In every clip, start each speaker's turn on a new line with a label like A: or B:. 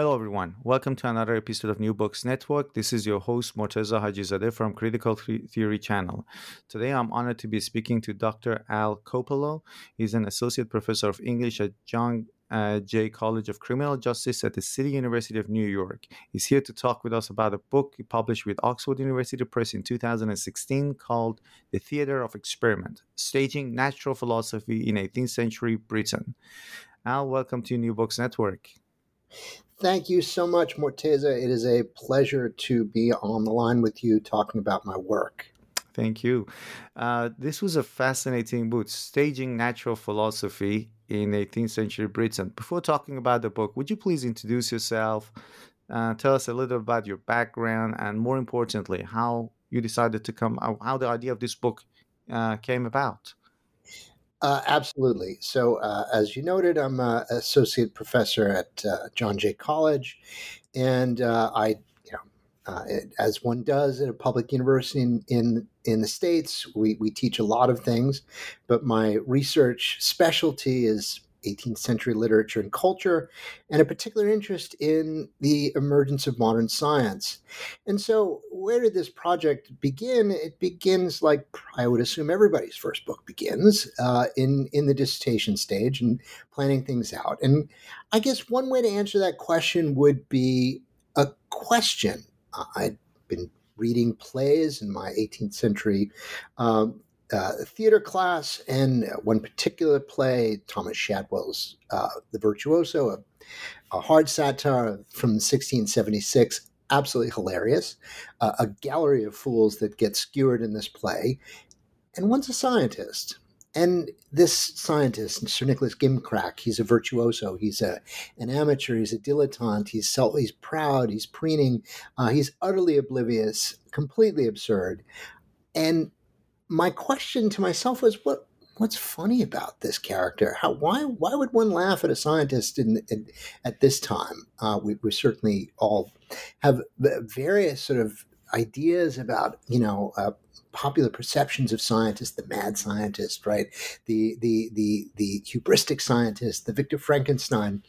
A: Hello, everyone. Welcome to another episode of New Books Network. This is your host, Morteza Hajizadeh from Critical Theory Channel. Today, I'm honored to be speaking to Dr. Al Coppola. He's an associate professor of English at John uh, Jay College of Criminal Justice at the City University of New York. He's here to talk with us about a book he published with Oxford University Press in 2016 called The Theatre of Experiment Staging Natural Philosophy in 18th Century Britain. Al, welcome to New Books Network.
B: Thank you so much, Morteza. It is a pleasure to be on the line with you talking about my work.
A: Thank you. Uh, this was a fascinating book, Staging Natural Philosophy in 18th Century Britain. Before talking about the book, would you please introduce yourself? Uh, tell us a little about your background and, more importantly, how you decided to come, how the idea of this book uh, came about.
B: Uh, absolutely. So, uh, as you noted, I'm an associate professor at uh, John Jay College, and uh, I you know uh, as one does at a public university in, in, in the States, we, we teach a lot of things, but my research specialty is 18th century literature and culture, and a particular interest in the emergence of modern science. And so, where did this project begin? It begins like I would assume everybody's first book begins uh, in in the dissertation stage and planning things out. And I guess one way to answer that question would be a question I'd been reading plays in my 18th century um, uh, theater class, and one particular play, Thomas Shadwell's uh, The Virtuoso, a, a, hard satire from 1676, absolutely hilarious. Uh, a gallery of fools that get skewered in this play. And one's a scientist. And this scientist, Sir Nicholas Gimcrack, he's a virtuoso. He's a an amateur. He's a dilettante. He's self. He's proud. He's preening. Uh, he's utterly oblivious, completely absurd. And my question to myself was, what what's funny about this character? How why why would one laugh at a scientist in, in at this time? Uh, we, we certainly all have various sort of ideas about you know uh, popular perceptions of scientists, the mad scientist, right? The the the the hubristic scientist, the Victor Frankenstein.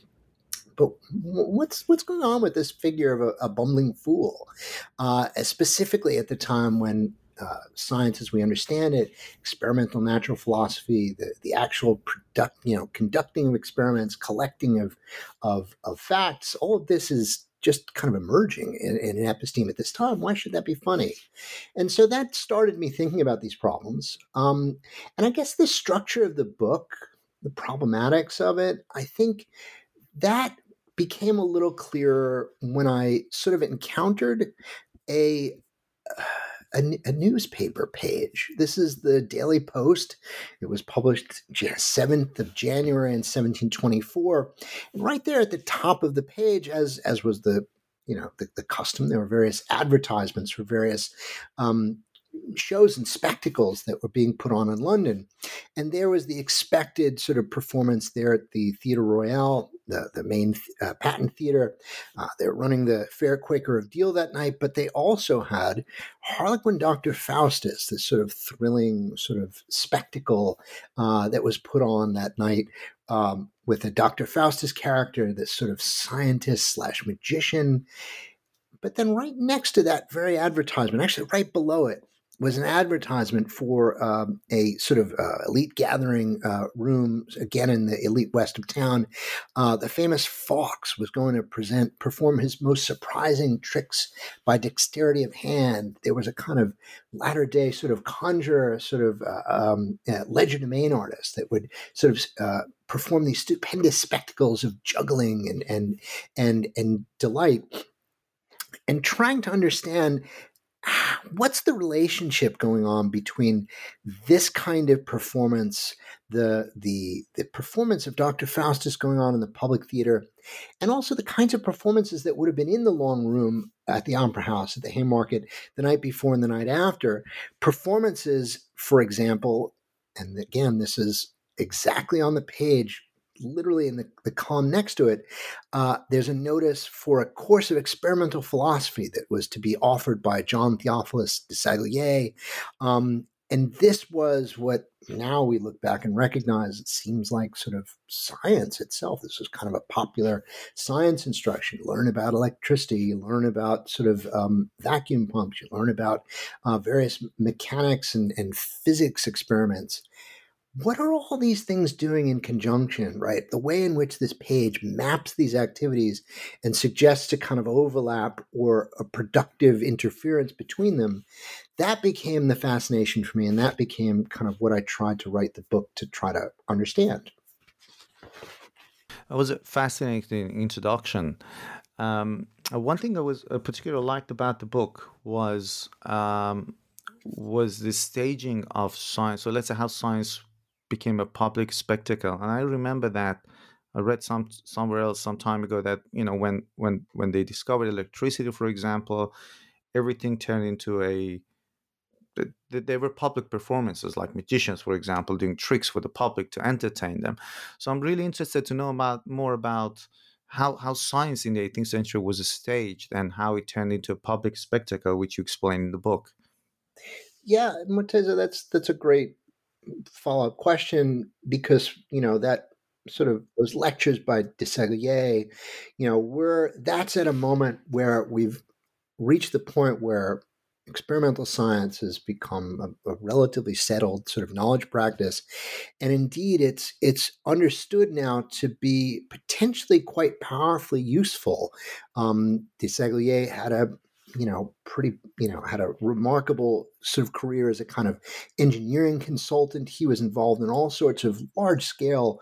B: But what's what's going on with this figure of a, a bumbling fool, uh, specifically at the time when uh, science as we understand it, experimental natural philosophy, the, the actual product, you know, conducting of experiments, collecting of, of, of facts, all of this is just kind of emerging in, in, an episteme at this time. Why should that be funny? And so that started me thinking about these problems. Um, and I guess the structure of the book, the problematics of it, I think that became a little clearer when I sort of encountered a. Uh, a, a, newspaper page. This is the Daily Post. It was published 7th of January in 1724. And right there at the top of the page, as as was the you know the, the custom, there were various advertisements for various um, shows and spectacles that were being put on in London. And there was the expected sort of performance there at the Theatre Royal, the, the main uh, patent theater. Uh, they were running the Fair Quaker of Deal that night, but they also had Harlequin Dr. Faustus, this sort of thrilling sort of spectacle uh, that was put on that night. Um, with a Dr. Faustus character, this sort of scientist slash magician. But then, right next to that very advertisement, actually right below it, was an advertisement for um, a sort of uh, elite gathering uh, room, again in the elite west of town. Uh, the famous Fox was going to present, perform his most surprising tricks by dexterity of hand. There was a kind of latter day sort of conjurer, sort of uh, um, legerdemain artist that would sort of uh, perform these stupendous spectacles of juggling and and and and delight and trying to understand what's the relationship going on between this kind of performance the the the performance of Dr. Faustus going on in the public theater and also the kinds of performances that would have been in the long room at the opera house at the haymarket the night before and the night after performances for example and again this is exactly on the page literally in the, the column next to it, uh, there's a notice for a course of experimental philosophy that was to be offered by John Theophilus Desaguliers. Um, and this was what now we look back and recognize it seems like sort of science itself. This was kind of a popular science instruction. You learn about electricity, you learn about sort of um, vacuum pumps, you learn about uh, various mechanics and, and physics experiments what are all these things doing in conjunction, right? The way in which this page maps these activities and suggests a kind of overlap or a productive interference between them, that became the fascination for me. And that became kind of what I tried to write the book to try to understand.
A: That was a fascinating introduction. Um, one thing I was uh, particularly liked about the book was um, was the staging of science. So let's say how science became a public spectacle. And I remember that. I read some somewhere else some time ago that you know when when when they discovered electricity, for example, everything turned into a they were public performances like magicians for example doing tricks for the public to entertain them. So i'm really interested to know about more about how, how science in the 18th century was staged and how it turned into a public spectacle which you explain in the book.
B: Yeah Morteza, that's that's a great follow up question because you know that sort of those lectures by Desaguliers, you know, we're that's at a moment where we've reached the point where experimental science has become a, a, relatively settled sort of knowledge practice. And indeed it's it's understood now to be potentially quite powerfully useful. Um, Desaguliers had a you know, pretty, you know, had a remarkable sort of career as a kind of engineering consultant. He was involved in all sorts of large scale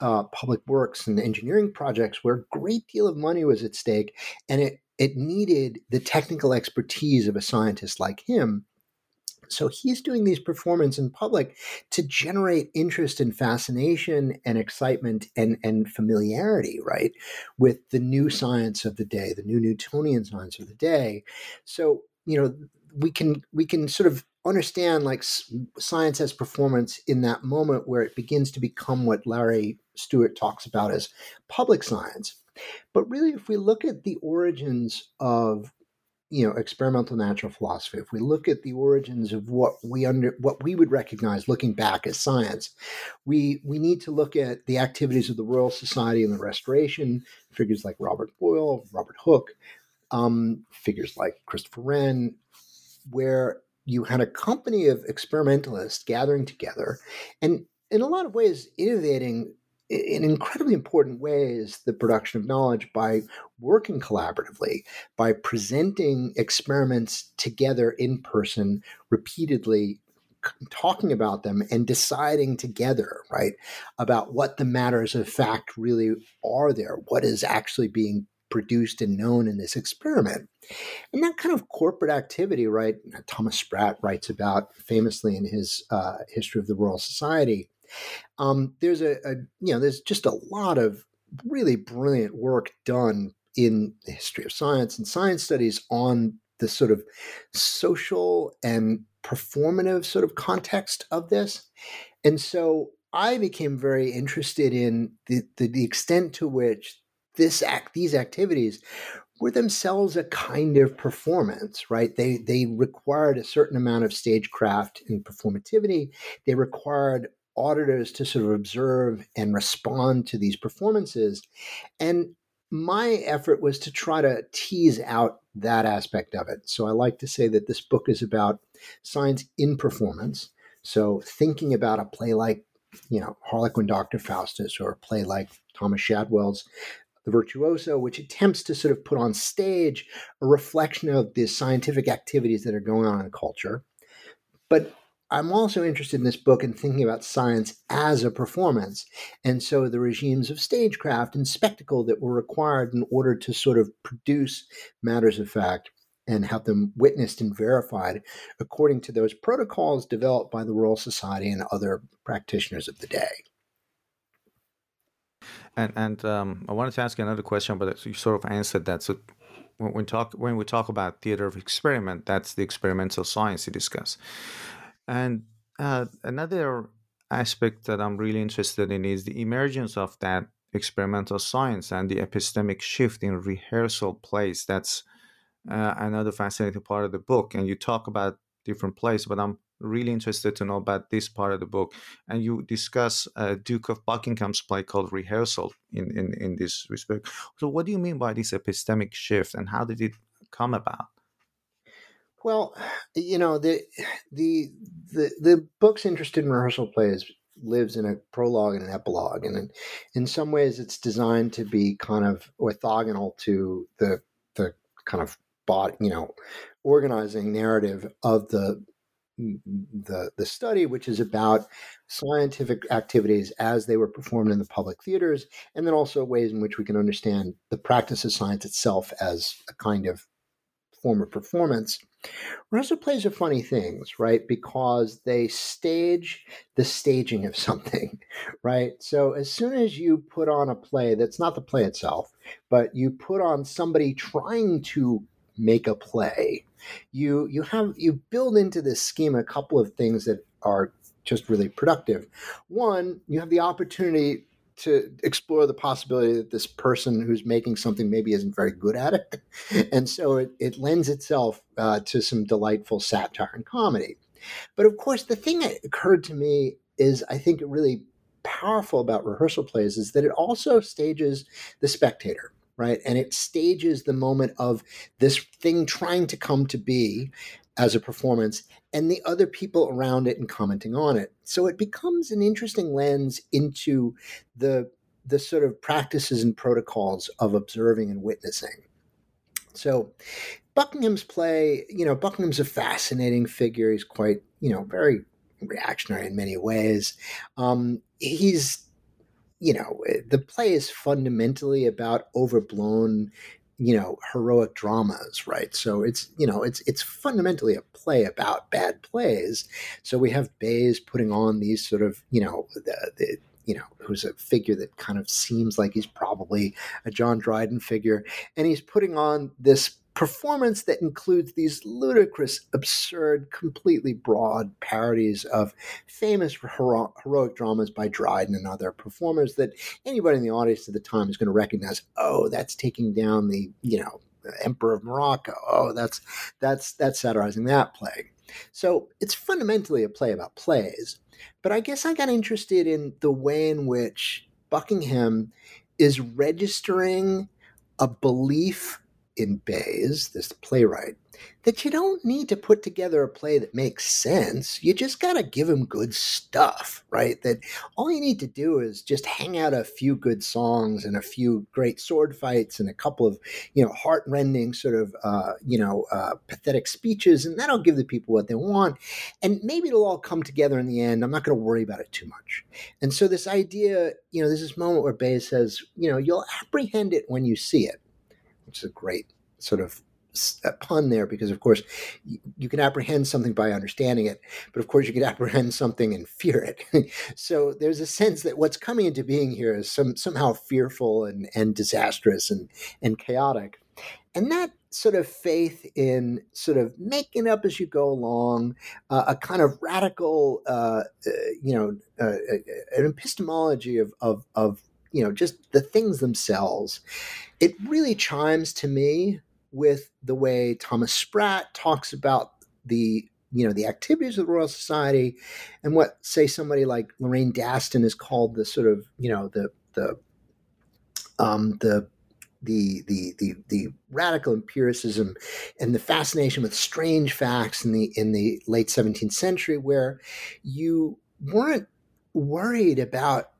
B: uh, public works and engineering projects where a great deal of money was at stake. And it, it needed the technical expertise of a scientist like him so he's doing these performances in public to generate interest and fascination and excitement and, and familiarity, right, with the new science of the day, the new Newtonian science of the day. So, you know, we can we can sort of understand like science as performance in that moment where it begins to become what Larry Stewart talks about as public science. But really, if we look at the origins of you know experimental natural philosophy. If we look at the origins of what we under what we would recognize looking back as science we we need to look at the activities of the royal society and the restoration figures like robert boyle robert hooke um, figures like christopher wren where you had a company of experimentalists gathering together and in a lot of ways innovating in incredibly important ways the production of knowledge by working collaboratively, by presenting experiments together in person repeatedly, talking about them and deciding together, right, about what the matters of fact really are there, what is actually being produced and known in this experiment. And that kind of corporate activity, right? Thomas Sprat writes about famously in his uh, History of the Royal Society um, there's a, a, you know, there's just a lot of really brilliant work done in the history of science and science studies on the sort of social and performative sort of context of this. And so I became very interested in the, the, the extent to which this act, these activities were themselves a kind of performance, right? They they required a certain amount of stagecraft and performativity. They required auditors to sort of observe and respond to these performances. And my effort was to try to tease out that aspect of it. So I like to say that this book is about science in performance. So thinking about a play like, you know, Harlequin Dr. Faustus or a play like Thomas Shadwell's The Virtuoso, which attempts to sort of put on stage a reflection of the scientific activities that are going on in culture. But I'm also interested in this book and thinking about science as a performance. And so the regimes of stagecraft and spectacle that were required in order to sort of produce matters of fact and have them witnessed and verified according to those protocols developed by the Royal Society and other practitioners of the day.
A: And and um, I wanted to ask you another question, but you sort of answered that. So when we talk when we talk about theater of experiment, that's the experimental science you discuss. And uh, another aspect that I'm really interested in is the emergence of that experimental science and the epistemic shift in rehearsal plays. That's uh, another fascinating part of the book. And you talk about different plays, but I'm really interested to know about this part of the book. And you discuss uh, Duke of Buckingham's play called Rehearsal in, in, in this respect. So, what do you mean by this epistemic shift and how did it come about?
B: Well, you know the the the the book's interested in rehearsal plays lives in a prologue and an epilogue, and in, in some ways, it's designed to be kind of orthogonal to the the kind of bot you know organizing narrative of the the the study, which is about scientific activities as they were performed in the public theaters, and then also ways in which we can understand the practice of science itself as a kind of form of performance. Rehearsal plays are funny things, right? Because they stage the staging of something, right? So as soon as you put on a play that's not the play itself, but you put on somebody trying to make a play, you you have you build into this scheme a couple of things that are just really productive. One, you have the opportunity to explore the possibility that this person who's making something maybe isn't very good at it. And so it, it lends itself uh, to some delightful satire and comedy. But of course, the thing that occurred to me is I think really powerful about rehearsal plays is that it also stages the spectator right? And it stages the moment of this thing trying to come to be as a performance and the other people around it and commenting on it. So it becomes an interesting lens into the the sort of practices and protocols of observing and witnessing. So Buckingham's play, you know, Buckingham's a fascinating figure. He's quite, you know, very reactionary in many ways. Um, he's you know, the play is fundamentally about overblown you know heroic dramas right so it's you know it's it's fundamentally a play about bad plays so we have Bayes putting on these sort of you know the, the you know, who's a figure that kind of seems like he's probably a John Dryden figure. And he's putting on this performance that includes these ludicrous, absurd, completely broad parodies of famous hero- heroic dramas by Dryden and other performers that anybody in the audience at the time is going to recognize. Oh, that's taking down the you know Emperor of Morocco. Oh, that's that's that's satirizing that play. So it's fundamentally a play about plays. But I guess I got interested in the way in which Buckingham is registering a belief in Bayes, this playwright, that you don't need to put together a play that makes sense. You just got to give him good stuff, right? That all you need to do is just hang out a few good songs and a few great sword fights and a couple of, you know, heartrending sort of, uh, you know, uh, pathetic speeches, and that'll give the people what they want. And maybe it'll all come together in the end. I'm not going to worry about it too much. And so this idea, you know, there's this moment where Bayes says, you know, you'll apprehend it when you see it which is a great sort of pun there because of course you, can apprehend something by understanding it but of course you can apprehend something and fear it. So there's a sense that what's coming into being here is some somehow fearful and and disastrous and and chaotic. And that sort of faith in sort of making up as you go along uh, a kind of radical uh, uh, you know uh, uh, an epistemology of of of you know just the things themselves. It really chimes to me with the way Thomas Sprat talks about the you know the activities of the Royal Society and what say somebody like Lorraine Daston is called the sort of you know the the um, the the, the the the radical empiricism and the fascination with strange facts in the in the late 17th century, where you weren't worried about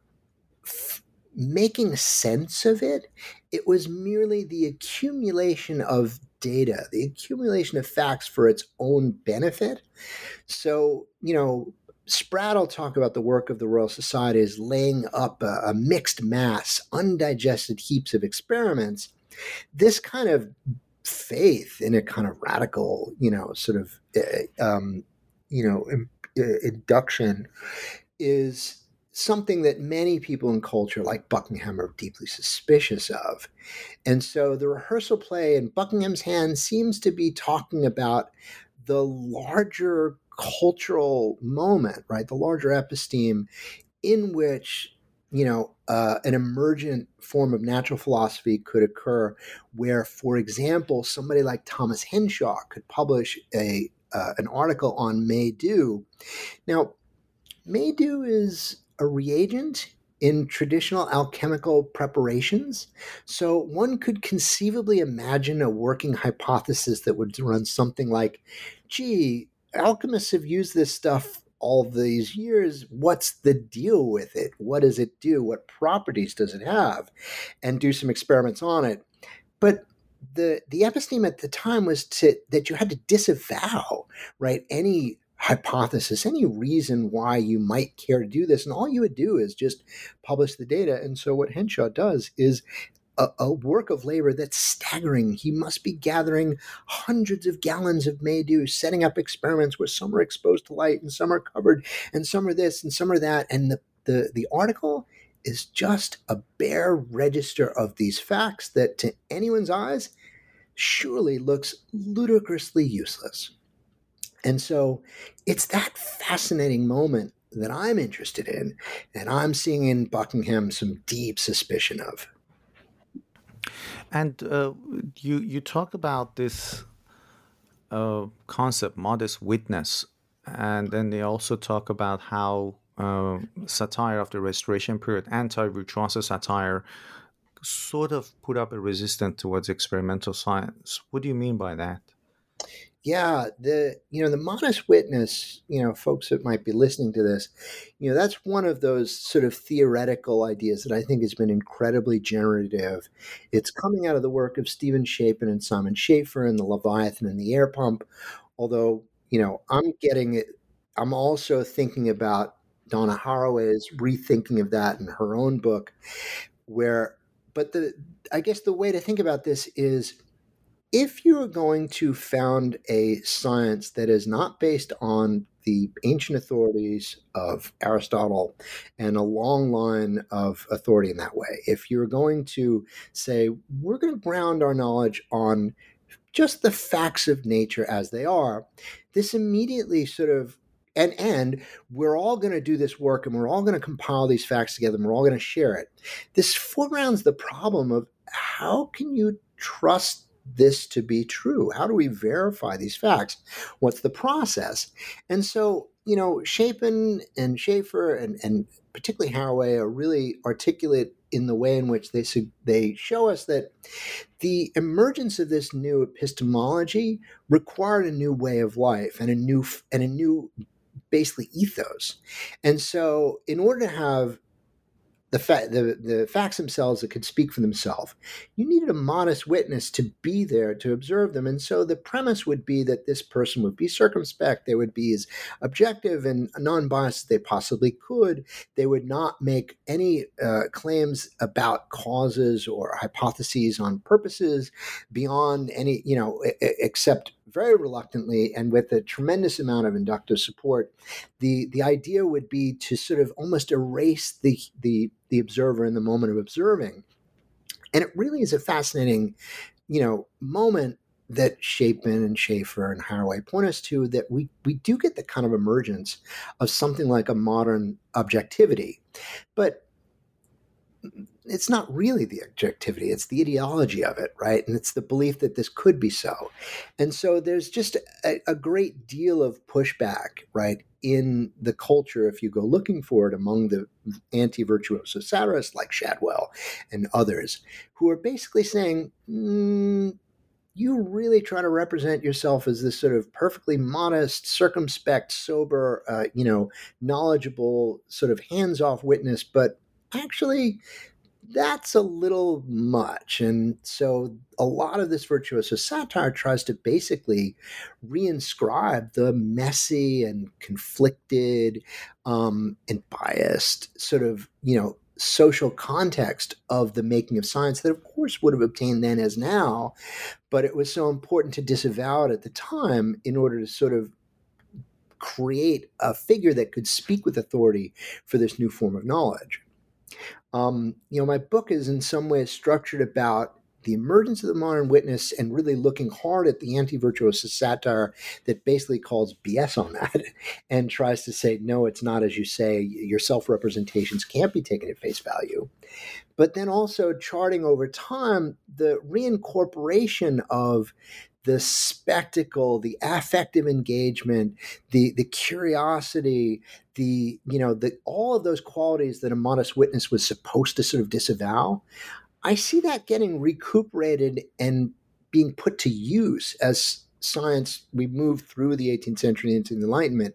B: making sense of it. It was merely the accumulation of data, the accumulation of facts for its own benefit. So, you know, Sprat will talk about the work of the Royal Society as laying up a, a mixed mass, undigested heaps of experiments. This kind of faith in a kind of radical, you know, sort of, uh, um, you know, uh, induction is something that many people in culture like Buckingham are deeply suspicious of. And so the rehearsal play in Buckingham's hands seems to be talking about the larger cultural moment, right? The larger episteme in which you know, uh, an emergent form of natural philosophy could occur where, for example, somebody like Thomas Henshaw could publish a uh, an article on Maydew. Now, Maydew is a reagent in traditional alchemical preparations. So one could conceivably imagine a working hypothesis that would run something like, gee, alchemists have used this stuff all these years. What's the deal with it? What does it do? What properties does it have? And do some experiments on it. But the the episteme at the time was to that you had to disavow right any hypothesis, any reason why you might care to do this. And all you would do is just publish the data. And so what Henshaw does is a, a, work of labor that's staggering. He must be gathering hundreds of gallons of Maydew, setting up experiments where some are exposed to light and some are covered and some are this and some are that. And the, the, the article is just a bare register of these facts that to anyone's eyes surely looks ludicrously useless. And so it's that fascinating moment that I'm interested in, and I'm seeing in Buckingham some deep suspicion of.
A: And uh, you you talk about this uh, concept, modest witness, and then they also talk about how uh, satire of the Restoration period, anti-bourgeoisie satire, sort of put up a resistance towards experimental science. What do you mean by that?
B: Yeah the you know the modest witness you know folks that might be listening to this you know that's one of those sort of theoretical ideas that i think has been incredibly generative. It's coming out of the work of stephen shapin and simon schaffer and the leviathan and the air pump although you know i'm getting it i'm also thinking about donna haraway's rethinking of that in her own book where but the i guess the way to think about this is if you are going to found a science that is not based on the ancient authorities of Aristotle and a long line of authority in that way, if you're going to say, we're going to ground our knowledge on just the facts of nature as they are, this immediately sort of and and we're all going to do this work and we're all going to compile these facts together and we're all going to share it. This foregrounds the problem of how can you trust this to be true? How do we verify these facts? What's the process? And so, you know, Shapin and Schaffer and, and particularly Haraway are really articulate in the way in which they they show us that the emergence of this new epistemology required a new way of life and a new and a new basically ethos. And so, in order to have the, fa- the, the facts themselves that could speak for themselves. You needed a modest witness to be there to observe them. And so the premise would be that this person would be circumspect, they would be as objective and non biased as they possibly could. They would not make any uh, claims about causes or hypotheses on purposes beyond any, you know, except very reluctantly and with a tremendous amount of inductive support, the the idea would be to sort of almost erase the the the observer in the moment of observing. And it really is a fascinating, you know, moment that Shapin and Schaffer and Haraway point us to that we we do get the kind of emergence of something like a modern objectivity. But it's not really the objectivity it's the ideology of it right and it's the belief that this could be so and so there's just a, a great deal of pushback right in the culture if you go looking for it among the anti-virtuoso satirists like Shadwell and others, who are basically saying. Mm, you really try to represent yourself as this sort of perfectly modest, circumspect, sober, uh, you know, knowledgeable, sort of hands-off witness, but actually that's a little much. And so a lot of this virtuoso satire tries to basically reinscribe the messy and conflicted um, and biased sort of, you know, social context of the making of science that, of course, would have obtained then as now. But it was so important to disavow it at the time in order to sort of create a figure that could speak with authority for this new form of knowledge. Um, you know, my book is in some ways structured about the emergence of the modern witness and really looking hard at the anti-virtuous satire that basically calls BS on that and tries to say, no, it's not as you say, your self-representations can't be taken at face value. But then also charting over time the reincorporation of the spectacle, the affective engagement, the the curiosity, the you know the all of those qualities that a modest witness was supposed to sort of disavow. I see that getting recuperated and being put to use as science we move through the 18th century into the Enlightenment,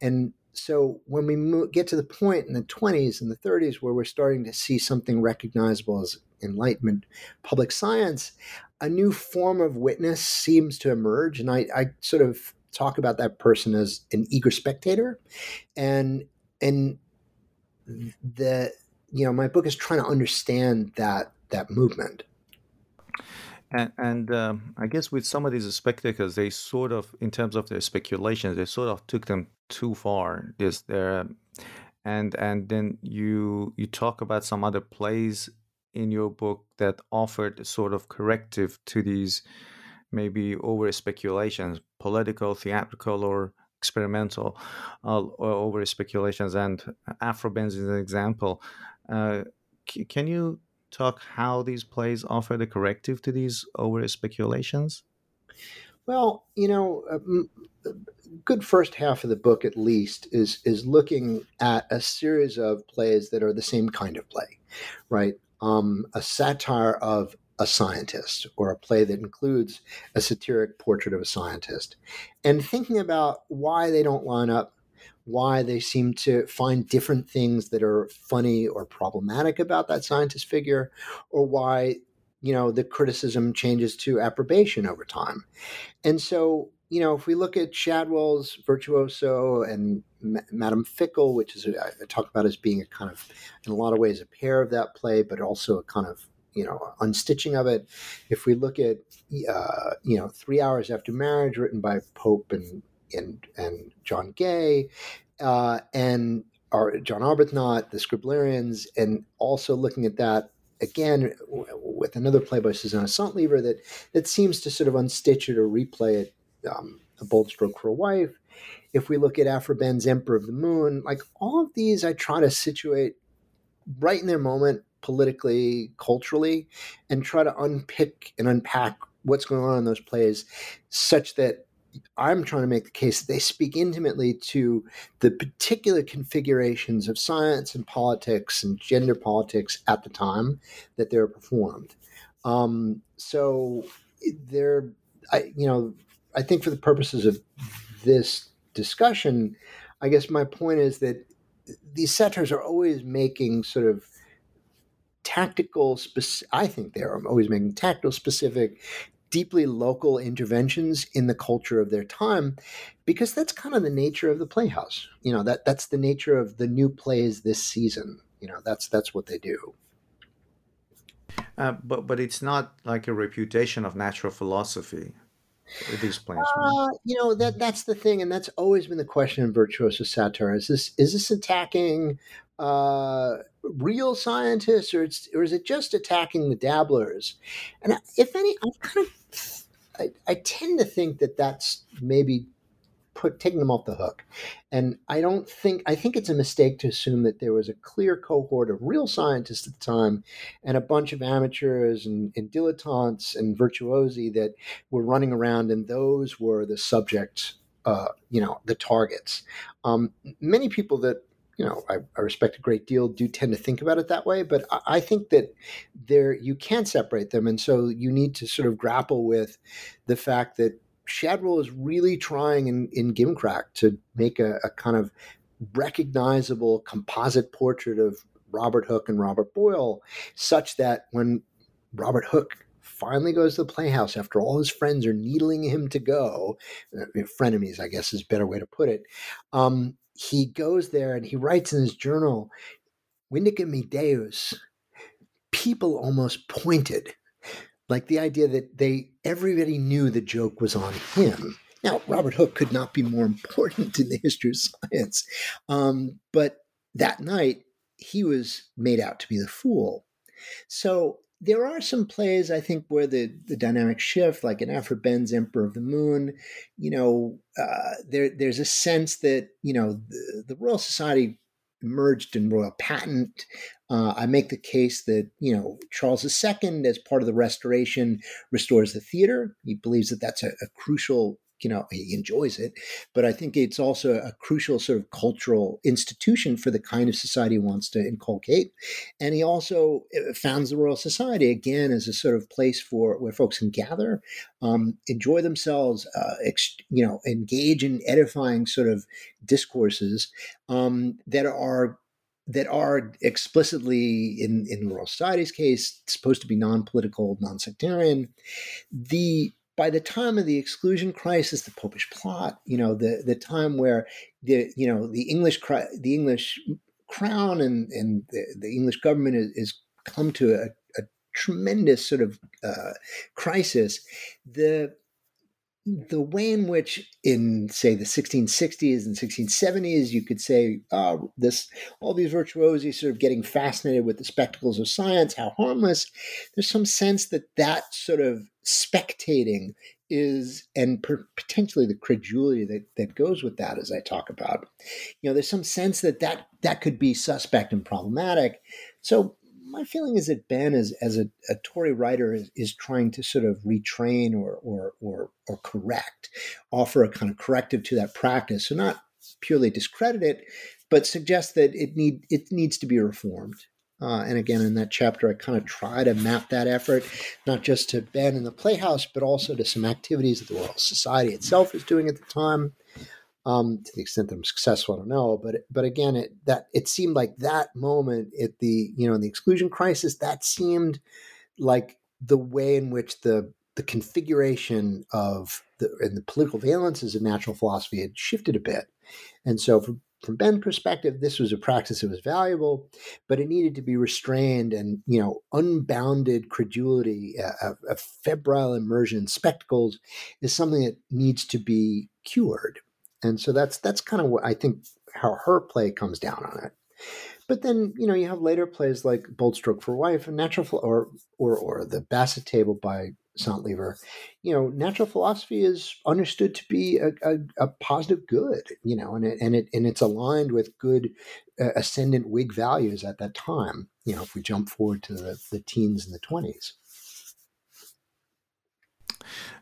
B: and so when we get to the point in the 20s and the 30s where we're starting to see something recognizable as Enlightenment public science, a new form of witness seems to emerge. And I, I sort of talk about that person as an eager spectator. And and the you know, my book is trying to understand that that movement.
A: And, and um, I guess with some of these spectators, they sort of, in terms of their speculations, they sort of took them too far. This there, and and then you you talk about some other plays in your book that offered a sort of corrective to these maybe over speculations, political, theatrical, or experimental uh, over speculations. And Aphra Behn's is an example. Uh, c- can you talk how these plays offer the corrective to these over speculations?
B: Well, you know, a good first half of the book, at least, is is looking at a series of plays that are the same kind of play, right? Um, a satire of a scientist or a play that includes a satiric portrait of a scientist. And thinking about why they don't line up why they seem to find different things that are funny or problematic about that scientist figure or why you know the criticism changes to approbation over time. And so you know if we look at shadwell's virtuoso and Madame Fickle, which is a, I talk about as being a kind of, in a lot of ways, a pair of that play, but also a kind of you know unstitching of it. If we look at uh, you know Three Hours After Marriage, written by Pope and and and John Gay, uh, and our, John Arbuthnot, the Scriblerians, and also looking at that again with another play by Susanna Centlivre that that seems to sort of unstitch it or replay it. Um, a bold stroke for a wife if we look at Aphra Behn's Emperor of the Moon, like all of these, I try to situate right in their moment politically, culturally, and try to unpick and unpack what's going on in those plays such that I'm trying to make the case that they speak intimately to the particular configurations of science and politics and gender politics at the time that they're performed. Um, so they're, I, you know, I think for the purposes of this discussion, I guess my point is that these satires are always making sort of tactical, speci- I think they're always making tactical, specific, deeply local interventions in the culture of their time because that's kind of the nature of the playhouse. You know, that that's the nature of the new plays this season. You know, that's that's what they do.
A: Uh, but but it's not like a reputation of natural philosophy these plans?
B: Uh, you know that that's the thing, and that's always been the question in virtuoso satire: is this is this attacking uh, real scientists, or it's, or is it just attacking the dabblers? And if any, I'm kind of I, I tend to think that that's maybe put taking them off the hook. And I don't think I think it's a mistake to assume that there was a clear cohort of real scientists at the time and a bunch of amateurs and, and dilettantes and virtuosi that were running around and those were the subjects uh, you know the targets. Um, many people that you know I, I, respect a great deal do tend to think about it that way, but I, I think that there you can't separate them, and so you need to sort of grapple with the fact that Shadwell is really trying in, in Gimcrack to make a, a kind of recognizable composite portrait of Robert Hooke and Robert Boyle, such that when Robert Hooke finally goes to the playhouse after all his friends are needling him to go, uh, frenemies, I guess is a better way to put it. Um, he goes there and he writes in his journal, Vindica me Deus, people almost pointed. Like the idea that they everybody knew the joke was on him. Now, Robert Hooke could not be more important in the history of science. Um, but that night, he was made out to be the fool. So there are some plays, I think, where the, the dynamic shift, like in Aphra Behn's Emperor of the Moon, you know, uh, there there's a sense that, you know, the, the Royal Society emerged in royal patent. Uh, I make the case that you know Charles II, as part of the Restoration, restores the theater. He believes that that's a, a crucial you know he enjoys it but i think it's also a crucial sort of cultural institution for the kind of society he wants to inculcate and he also uh, founds the royal society again as a sort of place for where folks can gather um, enjoy themselves uh, ex- you know engage in edifying sort of discourses um, that are that are explicitly in in the Royal Society's case supposed to be non-political, non-sectarian. The by the time of the exclusion crisis, the Popish plot, you know, the the time where the you know the English the English crown and and the, the English government is, is come to a, a, tremendous sort of uh, crisis, the the way in which in say the 1660s and 1670s you could say oh this all these virtuosi sort of getting fascinated with the spectacles of science how harmless there's some sense that that sort of spectating is and per, potentially the credulity that, that goes with that as i talk about. You know there's some sense that that that could be suspect and problematic. So my feeling is that Behn, as, as a, a Tory writer, is, is trying to sort of retrain or, or, or, or correct, offer a kind of corrective to that practice. So not purely discredit it, but suggest that it need it needs to be reformed. Uh, and again, in that chapter, I kind of try to map that effort, not just to Behn and the Playhouse, but also to some activities that the Royal Society itself is doing at the time, um, to the extent that I'm successful, I don't know. But but again, it that it seemed like that moment at the you know in the exclusion crisis that seemed like the way in which the the configuration of the and the political valences of natural philosophy had shifted a bit, and so from from Behn's perspective, this was a practice that was valuable, but it needed to be restrained and, you know, unbounded credulity, a, a febrile immersion spectacles is something that needs to be cured. And so that's that's kind of what I think how her play comes down on it. But then you know you have later plays like Bold Stroke for Wife and Natural or or or the Basset Table by Centlivre. You know, natural philosophy is understood to be a, a, a positive good. You know, and it and it and it's aligned with good uh, ascendant Whig values at that time. You know, if we jump forward to the, the teens and the twenties.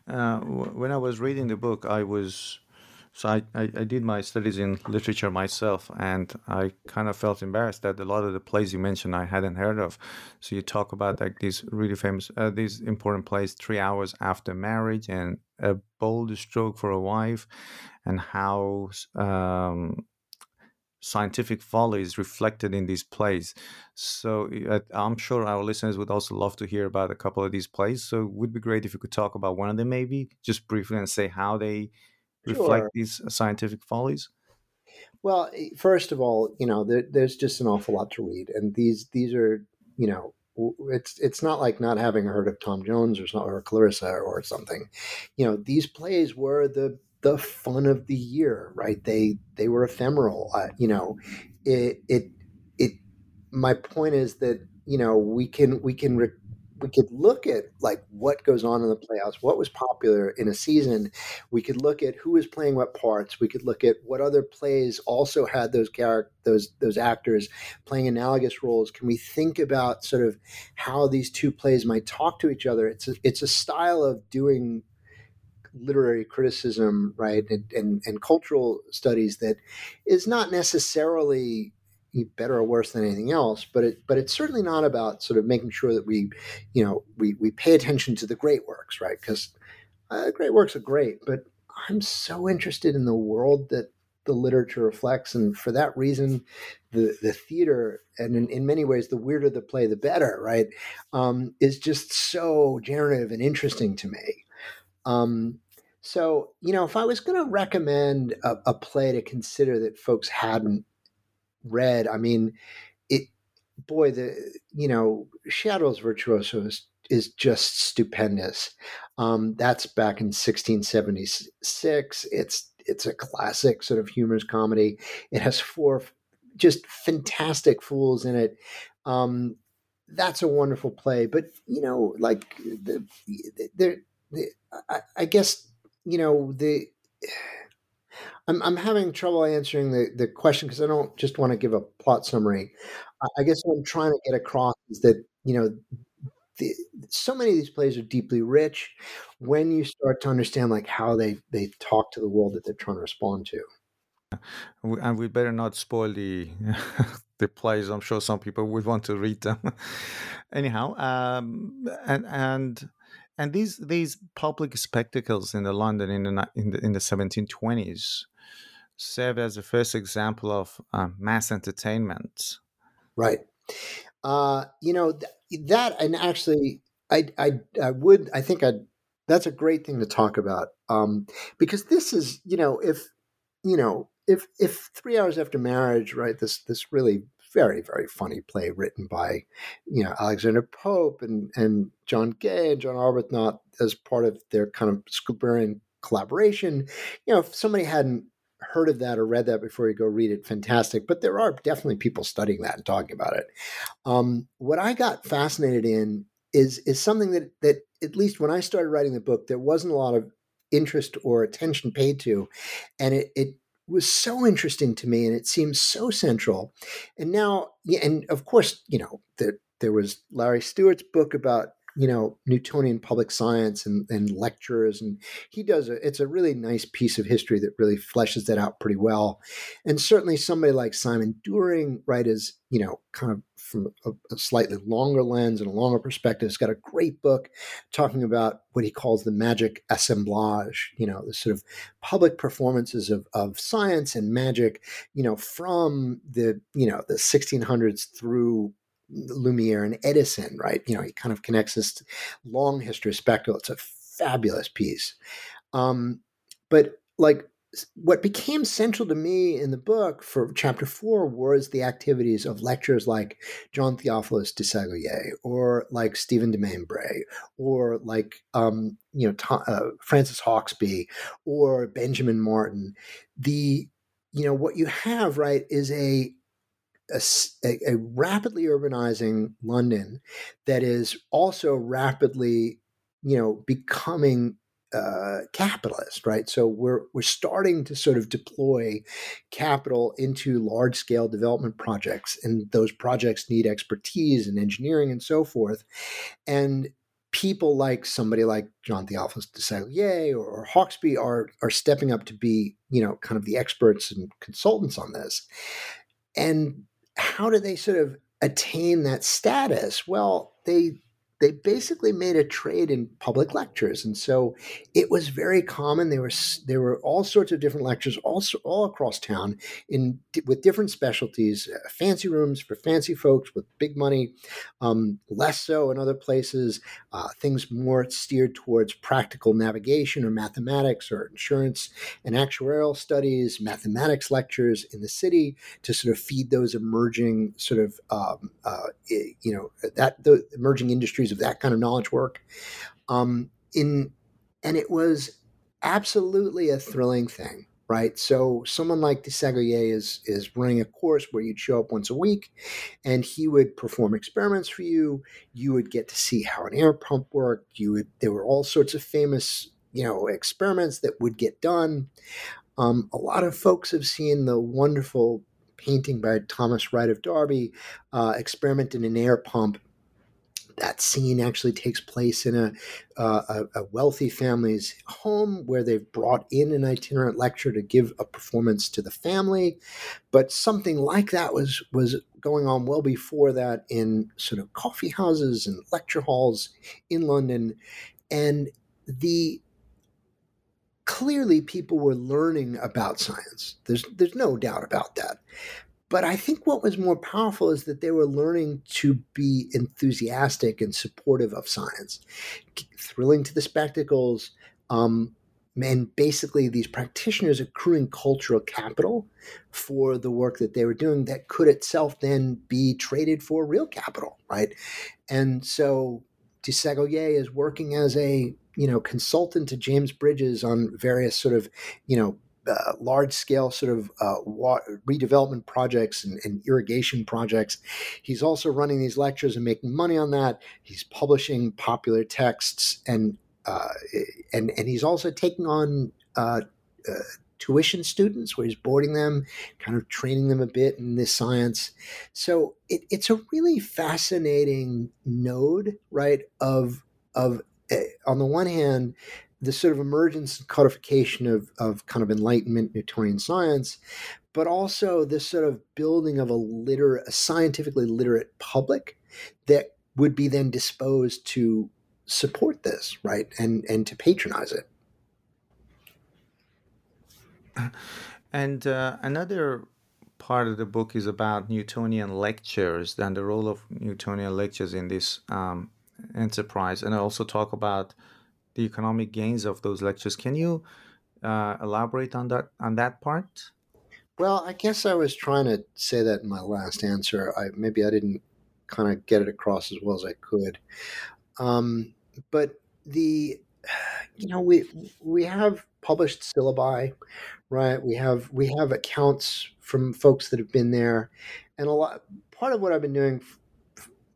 A: Uh, when I was reading the book, I was so I, I, I, did my studies in literature myself, and I kind of felt embarrassed that a lot of the plays you mentioned I hadn't heard of. So you talk about like these really famous, uh, these important plays, Three Hours After Marriage and A Bold Stroke for a Wife, and how um, scientific folly is reflected in these plays. So uh, I'm sure our listeners would also love to hear about a couple of these plays. So it would be great if you could talk about one of them maybe, just briefly, and say how they reflect sure. these scientific follies?
B: Well, first of all, you know, there, there's just an awful lot to read, and these these are, you know, it's it's not like not having heard of Tom Jones or or Clarissa or something. You know, these plays were the the fun of the year, right? They they were ephemeral. Uh, you know, it it it. My point is that you know we can we can re- we could look at like what goes on in the Playhouse, what was popular in a season. We could look at who was playing what parts. We could look at what other plays also had those character those those actors playing analogous roles. Can we think about sort of how these two plays might talk to each other? It's a, it's a style of doing literary criticism, right, and, and, and cultural studies that is not necessarily better or worse than anything else, but it but it's certainly not about sort of making sure that we, you know, we we pay attention to the great works, right? Because uh, great works are great, but I'm so interested in the world that the literature reflects, and for that reason, the the theater and in, in many ways the weirder the play, the better, right? Um, is just so generative and interesting to me. Um, so, you know, if I was going to recommend a, a, play to consider that folks hadn't read, I mean, it, boy, the, you know, Shadwell's Virtuoso is, is just stupendous. Um, that's back in 1676. It's, it's a classic sort of humorous comedy. It has four just fantastic fools in it. Um, that's a wonderful play. But, you know, like the, the, the I, I guess you know the I'm I'm having trouble answering the the question because I don't just want to give a plot summary. I guess what I'm trying to get across is that you know the, so many of these plays are deeply rich when you start to understand like how they they talk to the world that they're trying to respond to.
A: And we better not spoil the the plays. I'm sure some people would want to read them. Anyhow, um, and and and these these public spectacles in the London in the in the, in the 1720s serve as the first example of uh, mass entertainment.
B: Right. Uh, you know th- that, and actually, I, I I would I think I that's a great thing to talk about um, because this is you know if you know if if three hours after marriage, right? This this really very very funny play written by you know Alexander Pope and and John Gay and John Arbuthnot as part of their kind of Scriblerian collaboration. You know, if somebody hadn't heard of that or read that before you go read it, fantastic. But there are definitely people studying that and talking about it. Um, what I got fascinated in is is something that that at least when I started writing the book, there wasn't a lot of interest or attention paid to, and it it was so interesting to me and it seems so central. And now, and of course, you know, there, there was Larry Stewart's book about you know Newtonian public science and, and lectures, and he does a it's a really nice piece of history that really fleshes that out pretty well. And certainly somebody like Simon During, right, is you know kind of from a, a, slightly longer lens and a longer perspective. He's got a great book talking about what he calls the magic assemblage, you know, the sort of public performances of, of science and magic, you know, from the, you know, the 1600s through Lumiere and Edison, right? You know, he kind of connects this long history of spectacle. It's a fabulous piece. Um, but like what became central to me in the book for chapter four was the activities of lecturers like John Theophilus Desaguliers or like Stephen de or like um, you know Tom, uh, Francis Hauksbee or Benjamin Martin. The you know what you have right is a a, a, rapidly urbanizing London that is also rapidly, you know, becoming uh, capitalist, right? So we're we're starting to sort of deploy capital into large scale development projects, and those projects need expertise and engineering and so forth. And people like somebody like John Theophilus Desaguliers or, or Hauksbee are are stepping up to be, you know, kind of the experts and consultants on this. And how do they sort of attain that status? Well, they they basically made a trade in public lectures, and so it was very common. There were there were all sorts of different lectures, also all across town, in with different specialties. Uh, fancy rooms for fancy folks with big money, um, less so in other places. Uh, things more steered towards practical navigation or mathematics or insurance and actuarial studies. Mathematics lectures in the city to sort of feed those emerging sort of um, uh, you know that the emerging industries of that kind of knowledge work. Um, in and it was absolutely a thrilling thing, right? So someone like Desaguliers is is running a course where you'd show up once a week, and he would perform experiments for you. You would get to see how an air pump worked. You would there were all sorts of famous you know experiments that would get done. Um, a lot of folks have seen the wonderful painting by Thomas Wright of Derby, uh, experiment in an air pump that scene actually takes place in a, uh, a, a, wealthy family's home where they've brought in an itinerant lecturer to give a performance to the family. But something like that was was going on well before that in sort of coffee houses and lecture halls in London, and the clearly people were learning about science. There's there's no doubt about that. But I think what was more powerful is that they were learning to be enthusiastic and supportive of science, thrilling to the spectacles, um, and basically these practitioners accruing cultural capital for the work that they were doing that could itself then be traded for real capital, right? And so Desaguliers is working as a you know consultant to James Brydges on various sort of you know uh, large scale sort of uh, redevelopment projects and, and, irrigation projects. He's also running these lectures and making money on that. He's publishing popular texts and uh, and and he's also taking on uh, uh, tuition students where he's boarding them, kind of training them a bit in this science. So it, it's a really fascinating node, right? Of of eh, on the one hand, the sort of emergence and codification of, of kind of enlightenment Newtonian science, but also this sort of building of a literate, a scientifically literate public that would be then disposed to support this, right, and and to patronize it.
A: And uh, another part of the book is about Newtonian lectures and the role of Newtonian lectures in this um, enterprise, and I also talk about the economic gains of those lectures. Can you uh, elaborate on that on that part?
B: Well, I guess I was trying to say that in my last answer. I maybe I didn't kind of get it across as well as I could. Um, but the you know we we have published syllabi, right? We have we have accounts from folks that have been there, and a lot. Part of what I've been doing,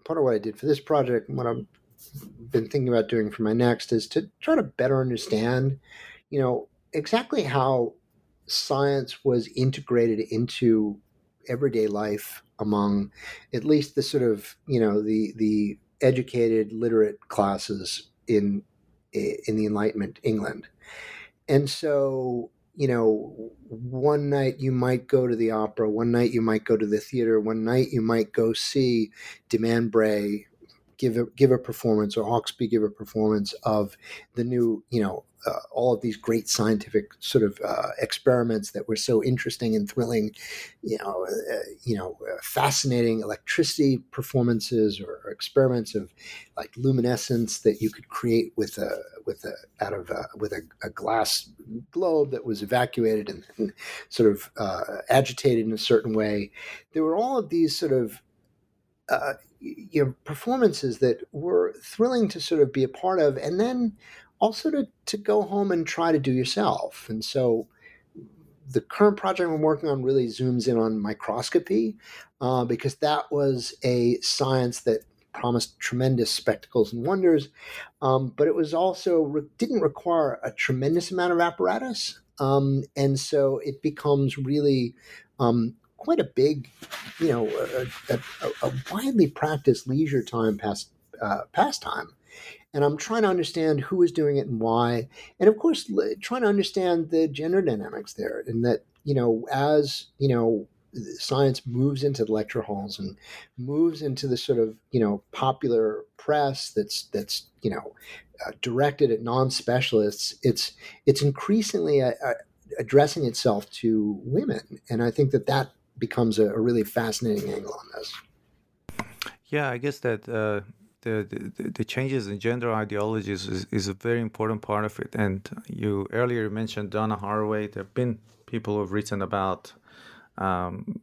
B: part of what I did for this project, what I'm been thinking about doing for my next is to try to better understand, you know, exactly how science was integrated into everyday life among at least the sort of you know the the educated literate classes in in the enlightenment england. And so you know one night you might go to the opera one night you might go to the theater one night you might go see Demainbray give a, give a performance or Hauksbee give a performance of the new, you know, uh, all of these great scientific sort of uh, experiments that were so interesting and thrilling, you know, uh, you know, uh, fascinating electricity performances or, or, experiments of like luminescence that you could create with a with a out of a, with a, a glass globe that was evacuated and, and sort of uh, agitated in a certain way. There were all of these sort of uh, you know performances that were thrilling to sort of be a part of and then also to to go home and try to do yourself. And so the current project I'm working on really zooms in on microscopy uh, because that was a science that promised tremendous spectacles and wonders, um, but it was also re- didn't require a tremendous amount of apparatus, um, and so it becomes really um, quite a big, you know, a, a, a widely practiced leisure time past, uh, pastime. And I'm trying to understand who is doing it and why. And of course, trying to understand the gender dynamics there. And that, you know, as, you know, science moves into the lecture halls and moves into the sort of you know popular press that's that's you know uh, directed at non-specialists it's it's increasingly uh, uh addressing itself to women and i think that that becomes a, a really fascinating angle on this.
A: Yeah, I guess that uh, the, the, the changes in gender ideologies is, is a very important part of it. And you earlier mentioned Donna Haraway. There have been people who have written about um,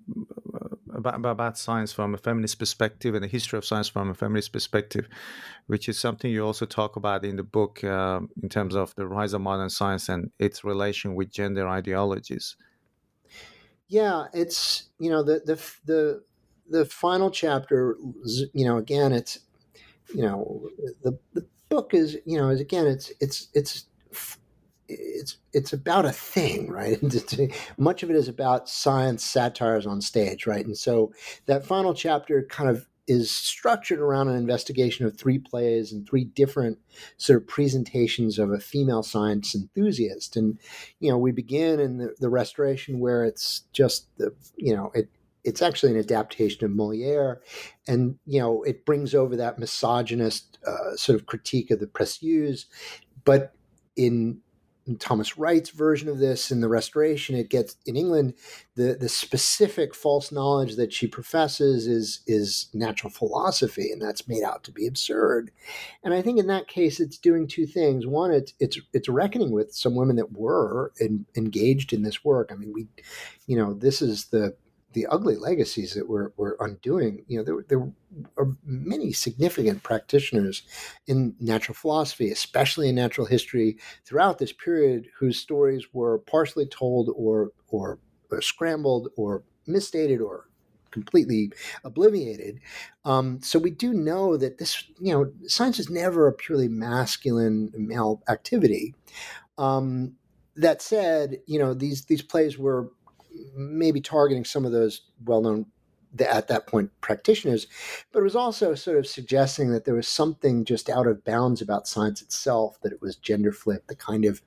A: about, about science from a feminist perspective and the history of science from a feminist perspective, which is something you also talk about in the book uh, in terms of the rise of modern science and its relation with gender ideologies.
B: Yeah, it's you know the the the the final chapter. You know, again, it's you know the the book is you know is again it's it's it's it's it's about a thing, right? much of it is about science satires on stage, right? And so that final chapter kind of is structured around an investigation of three plays and three different sort of presentations of a female science enthusiast. And, you know, we begin in the, the restoration where it's just the, you know, it, it's actually an adaptation of Moliere, and you know it brings over that misogynist uh, sort of critique of the précieuse, but in Thomas Wright's version of this in the Restoration, it gets in England the the specific false knowledge that she professes is is natural philosophy, and that's made out to be absurd. And I think in that case, it's doing two things. One, it's it's it's reckoning with some women that were in, engaged in this work. I mean, we, you know, this is the the ugly legacies that we're, we're undoing, you know, there, there are many significant practitioners in natural philosophy, especially in natural history, throughout this period, whose stories were partially told or, or, or scrambled or misstated or completely obliviated. Um, so we do know that this, you know, science is never a purely masculine male activity. Um, that said, you know, these these plays were maybe targeting some of those well-known at that point practitioners, but it was also sort of suggesting that there was something just out of bounds about science itself, that it was gender flipped, the kind of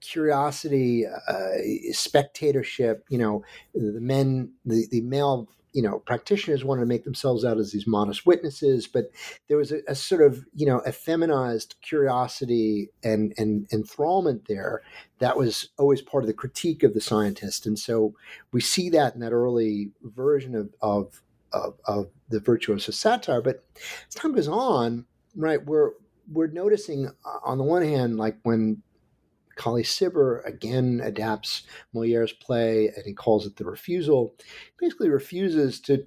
B: curiosity, uh, spectatorship, you know, the men, the, the male you know practitioners wanted to make themselves out as these modest witnesses but there was a, a, sort of you know effeminized curiosity and and enthrallment there that was always part of the critique of the scientist. And so we see that in that early version of of of, of the virtuoso satire. But as time goes on right we're we're noticing uh, on the one hand like when Colley Cibber again adapts Moliere's play and he calls it The Refusal. He basically refuses to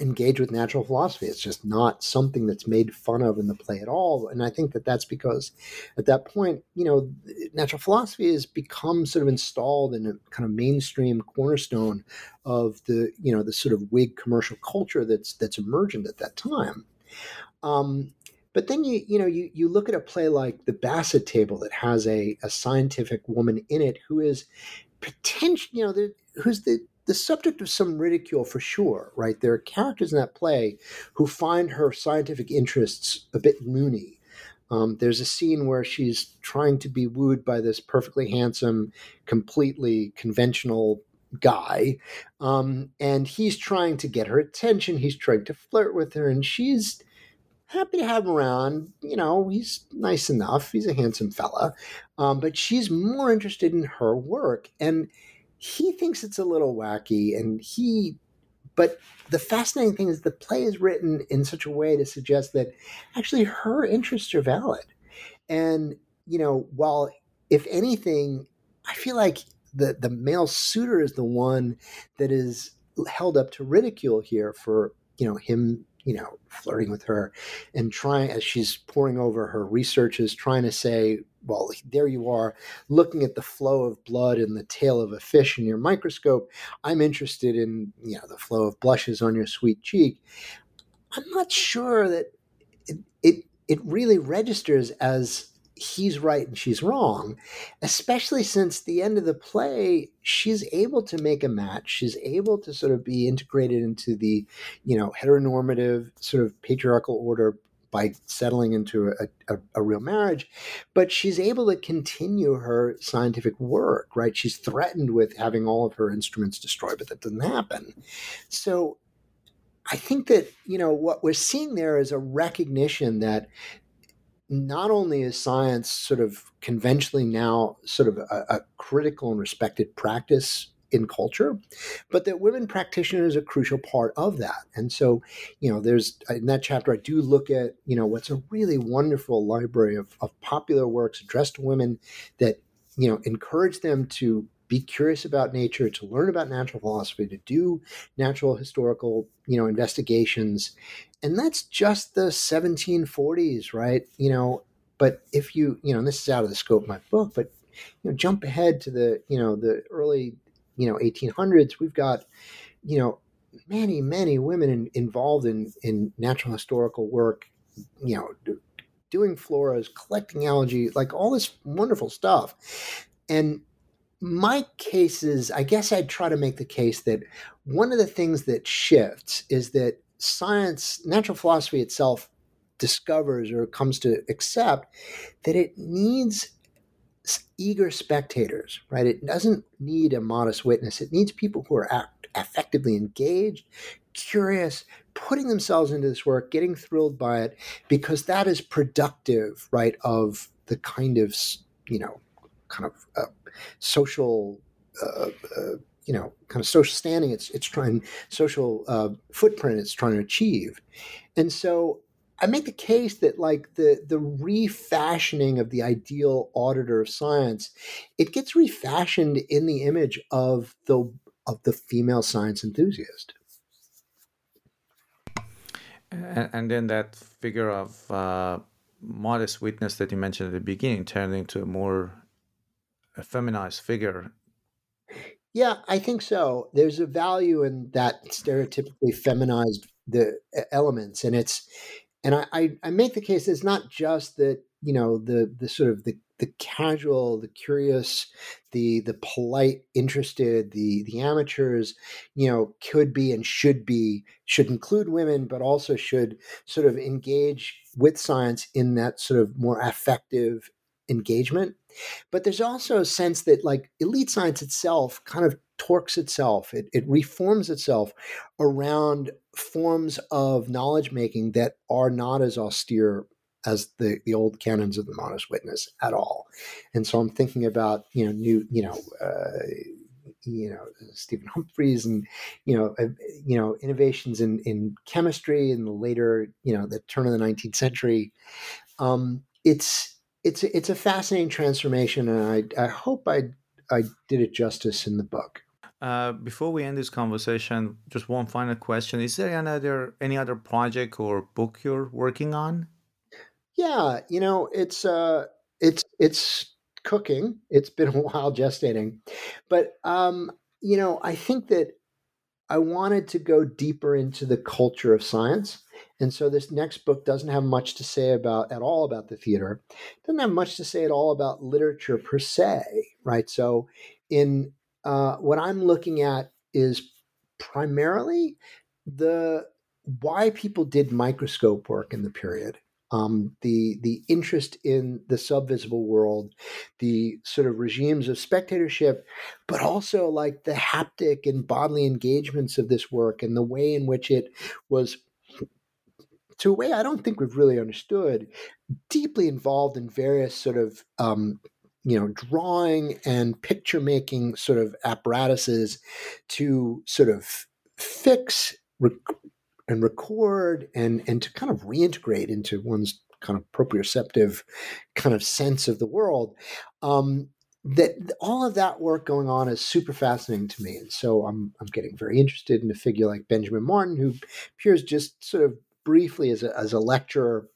B: engage with natural philosophy. It's just not something that's made fun of in the play at all. And I think that that's because at that point, you know, natural philosophy has become sort of installed in a kind of mainstream cornerstone of the, you know, the sort of Whig commercial culture that's that's emergent at that time. Um, but then you you know you you look at a play like the Basset Table that has a, a scientific woman in it who is potential you know the, who's the the subject of some ridicule for sure, right? There are characters in that play who find her scientific interests a bit loony. Um, there's a scene where she's trying to be wooed by this perfectly handsome, completely conventional guy. Um, and he's trying to get her attention. He's trying to flirt with her. And she's happy to have him around. You know, he's nice enough. He's a handsome fella. Um, but she's more interested in her work. And he thinks it's a little wacky. And he, but the fascinating thing is the play is written in such a way to suggest that actually her interests are valid. And, you know, while if anything, I feel like the, the male suitor is the one that is held up to ridicule here for, you know, him you know, flirting with her and trying, as she's poring over her researches, trying to say, well, there you are looking at the flow of blood in the tail of a fish in your microscope. I'm interested in, you know, the flow of blushes on your sweet cheek. I'm not sure that it, it, it really registers as he's right and she's wrong, especially since the end of the play, she's able to make a match. She's able to sort of be integrated into the, you know, heteronormative sort of patriarchal order by settling into a, a, a, real marriage, but she's able to continue her scientific work, right? She's threatened with having all of her instruments destroyed, but that doesn't happen. So I think that, you know, what we're seeing there is a recognition that not only is science sort of conventionally now sort of a, a, critical and respected practice in culture, but that women practitioners are a crucial part of that. And so, you know, there's in that chapter, I do look at, you know, what's a really wonderful library of, of popular works addressed to women that, you know, encourage them to be curious about nature, to learn about natural philosophy, to do natural historical, you know, investigations. And that's just the 1740s, right? You know, but if you, you know, this is out of the scope of my book, but you know, jump ahead to the, you know, the early, you know, 1800s, we've got, you know, many, many women in, involved in in natural historical work, you know, doing floras, collecting algae, like all this wonderful stuff. And my case is, I guess I'd try to make the case that one of the things that shifts is that science, natural philosophy itself discovers or comes to accept that it needs eager spectators, right? It doesn't need a modest witness. It needs people who are act- effectively engaged, curious, putting themselves into this work, getting thrilled by it, because that is productive, right, of the kind of, you know, kind of uh, social, uh, uh, you know, kind of social standing it's, it's trying, social uh, footprint it's trying to achieve. And so I make the case that like the the refashioning of the ideal auditor of science, it gets refashioned in the image of the of the female science enthusiast.
A: And, and then that figure of uh, modest witness that you mentioned at the beginning turned into a more a feminized figure.
B: Yeah, I think so. There's a value in that stereotypically feminized the elements, and it's and I, I, I make the case it's not just that you know the the sort of the the casual, the curious, the the polite, interested, the the amateurs, you know, could be and should be should include women, but also should sort of engage with science in that sort of more affective engagement. But there's also a sense that like elite science itself kind of torques itself, it, it reforms itself around forms of knowledge making that are not as austere as the, the old canons of the modest witness at all. And so I'm thinking about, you know, new, you know, uh, you know Stephen Humphreys and you know uh, you know innovations in in chemistry in the later you know the turn of the 19th century um, it's it's it's a fascinating transformation and I I hope I I did it justice in the book.
A: Uh, before we end this conversation, just one final question: Is there another any other project or book you're working on?
B: Yeah, you know, it's uh, it's it's cooking. It's been a while gestating, but um, you know, I think that I wanted to go deeper into the culture of science. And so this next book doesn't have much to say about at all about the theater. Doesn't have much to say at all about literature per se, right? So in uh, what I'm looking at is primarily the why people did microscope work in the period. Um, the the interest in the subvisible world, the sort of regimes of spectatorship, but also like the haptic and bodily engagements of this work and the way in which it was to a way I don't think we've really understood, deeply involved in various sort of um, you know drawing and picture making sort of apparatuses to sort of fix rec- and record and and to kind of reintegrate into one's kind of proprioceptive kind of sense of the world um, that all of that work going on is super fascinating to me. And so i'm i'm getting very interested in a figure like benjamin martin who appears just sort of briefly as a, as a lecturer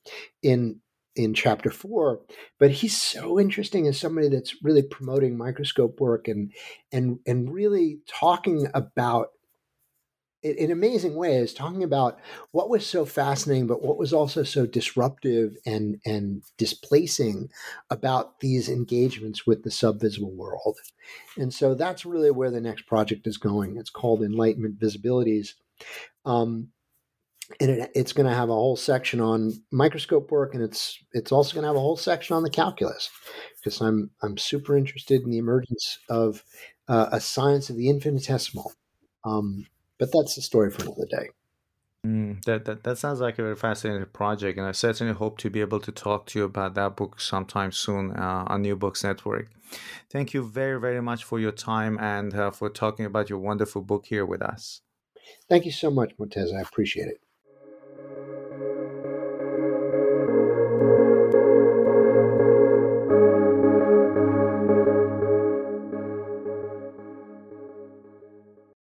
B: in in chapter four, but he's so interesting as somebody that's really promoting microscope work and and and really talking about in amazing ways, talking about what was so fascinating, but what was also so disruptive and and displacing about these engagements with the subvisible world. And so that's really where the next project is going. It's called Enlightenment Visibilities. Um, and it, it's going to have a whole section on microscope work, and it's it's also going to have a whole section on the calculus, because I'm I'm super interested in the emergence of uh, a science of the infinitesimal. Um, but that's the story for another day.
A: Mm, that, that that sounds like a very fascinating project, and I certainly hope to be able to talk to you about that book sometime soon uh, on New Books Network. Thank you very very much for your time and uh, for talking about your wonderful book here with us.
B: Thank you so much, Montez. I appreciate it.